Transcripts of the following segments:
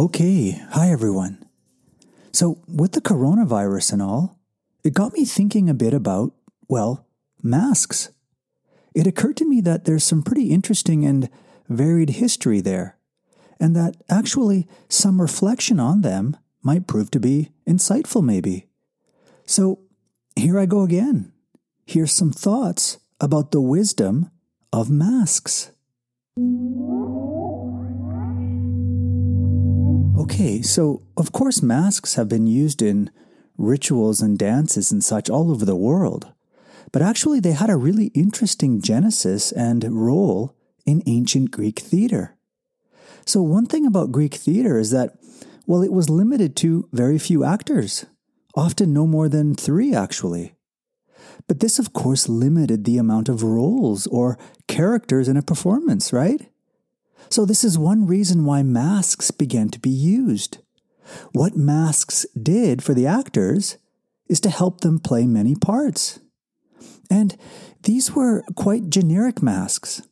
Okay, hi everyone. So, with the coronavirus and all, it got me thinking a bit about, well, masks. It occurred to me that there's some pretty interesting and varied history there, and that actually some reflection on them might prove to be insightful, maybe. So, here I go again. Here's some thoughts about the wisdom of masks. Okay, so of course, masks have been used in rituals and dances and such all over the world. But actually, they had a really interesting genesis and role in ancient Greek theater. So, one thing about Greek theater is that, well, it was limited to very few actors, often no more than three, actually. But this, of course, limited the amount of roles or characters in a performance, right? So, this is one reason why masks began to be used. What masks did for the actors is to help them play many parts. And these were quite generic masks,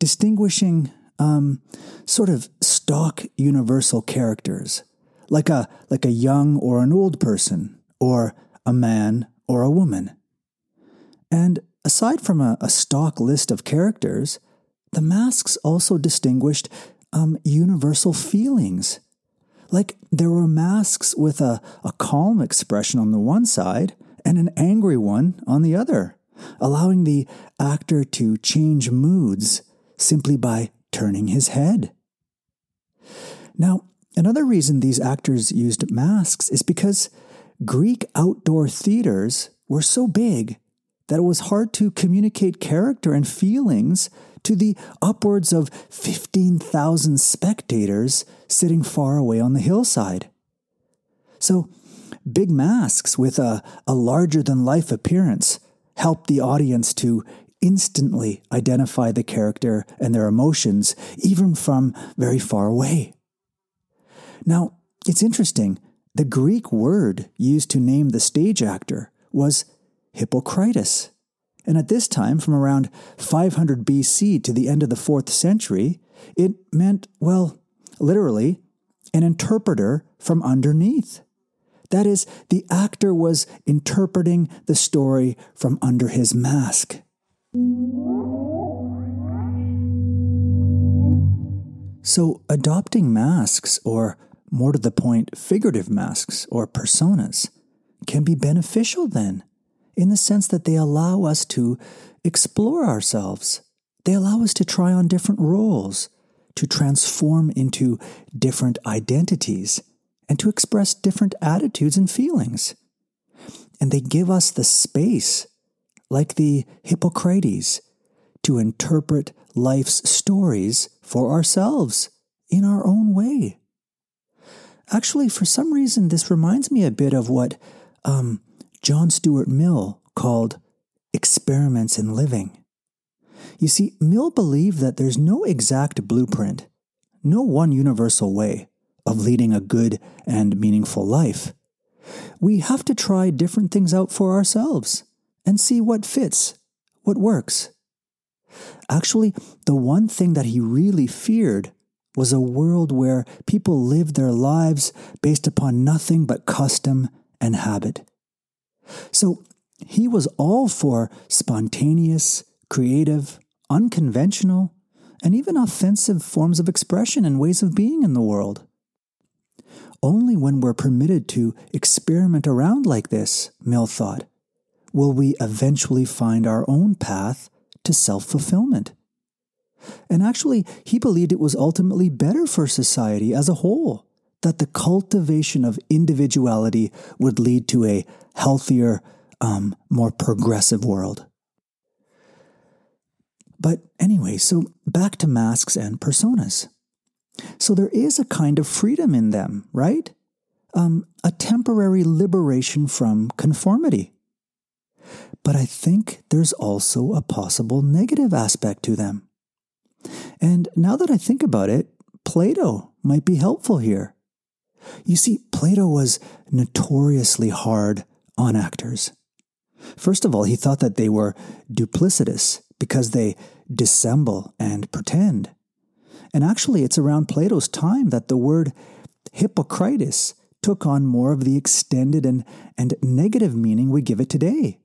distinguishing um, sort of stock universal characters, like a, like a young or an old person, or a man or a woman. And aside from a, a stock list of characters, the masks also distinguished um, universal feelings. Like there were masks with a, a calm expression on the one side and an angry one on the other, allowing the actor to change moods simply by turning his head. Now, another reason these actors used masks is because Greek outdoor theaters were so big that it was hard to communicate character and feelings to the upwards of 15,000 spectators sitting far away on the hillside. So, big masks with a, a larger than life appearance help the audience to instantly identify the character and their emotions, even from very far away. Now, it's interesting. The Greek word used to name the stage actor was hypokrites. And at this time, from around 500 BC to the end of the fourth century, it meant, well, literally, an interpreter from underneath. That is, the actor was interpreting the story from under his mask. So, adopting masks, or more to the point, figurative masks or personas, can be beneficial then in the sense that they allow us to explore ourselves. They allow us to try on different roles, to transform into different identities, and to express different attitudes and feelings. And they give us the space, like the hypokrites, to interpret life's stories for ourselves in our own way. Actually, for some reason, this reminds me a bit of what um, John Stuart Mill called Experiments in Living. You see, Mill believed that there's no exact blueprint, no one universal way of leading a good and meaningful life. We have to try different things out for ourselves and see what fits, what works. Actually, the one thing that he really feared was a world where people lived their lives based upon nothing but custom and habit. So he was all for spontaneous, creative, unconventional, and even offensive forms of expression and ways of being in the world. Only when we're permitted to experiment around like this, Mill thought, will we eventually find our own path to self fulfillment. And actually, he believed it was ultimately better for society as a whole that the cultivation of individuality would lead to a healthier, um, more progressive world. But anyway, so back to masks and personas. So there is a kind of freedom in them, right? Um, a temporary liberation from conformity. But I think there's also a possible negative aspect to them. And now that I think about it, Plato might be helpful here. You see, Plato was notoriously hard on actors. First of all, he thought that they were duplicitous because they dissemble and pretend. And actually, it's around Plato's time that the word hypokrites took on more of the extended and, and negative meaning we give it today,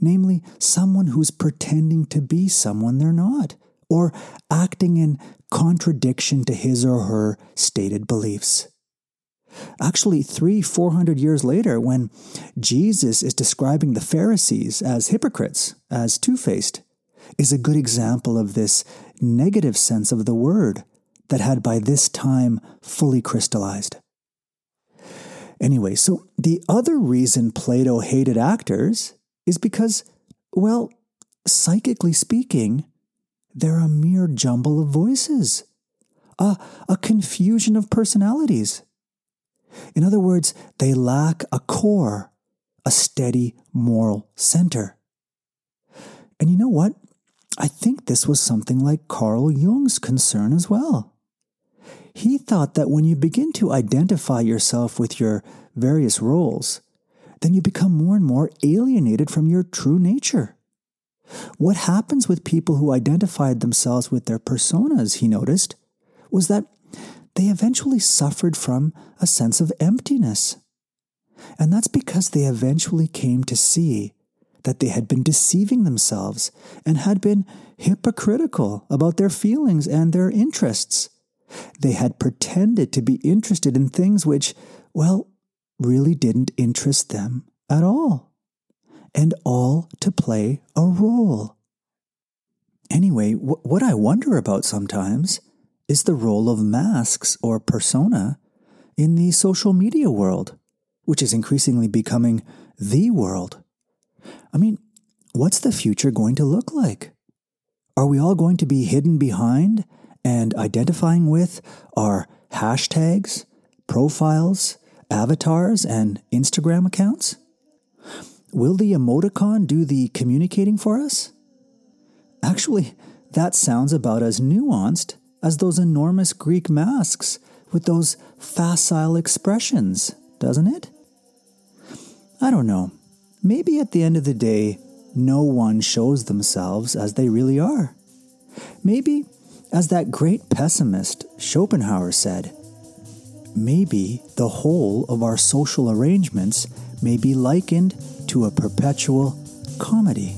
namely, someone who's pretending to be someone they're not, or acting in contradiction to his or her stated beliefs. Actually, three, four hundred years later, when Jesus is describing the Pharisees as hypocrites, as two faced, is a good example of this negative sense of the word that had by this time fully crystallized. Anyway, so the other reason Plato hated actors is because, well, psychically speaking, they're a mere jumble of voices, a, a confusion of personalities. In other words, they lack a core, a steady moral center. And you know what? I think this was something like Carl Jung's concern as well. He thought that when you begin to identify yourself with your various roles, then you become more and more alienated from your true nature. What happens with people who identified themselves with their personas, he noticed, was that they eventually suffered from a sense of emptiness. And that's because they eventually came to see that they had been deceiving themselves and had been hypocritical about their feelings and their interests. They had pretended to be interested in things which, well, really didn't interest them at all. And all to play a role. Anyway, w- what I wonder about sometimes is the role of masks or persona in the social media world, which is increasingly becoming the world. I mean, what's the future going to look like? Are we all going to be hidden behind and identifying with our hashtags, profiles, avatars, and Instagram accounts? Will the emoticon do the communicating for us? Actually, that sounds about as nuanced as those enormous Greek masks with those facile expressions, doesn't it? I don't know. Maybe at the end of the day, no one shows themselves as they really are. Maybe, as that great pessimist Schopenhauer said, maybe the whole of our social arrangements may be likened to a perpetual comedy.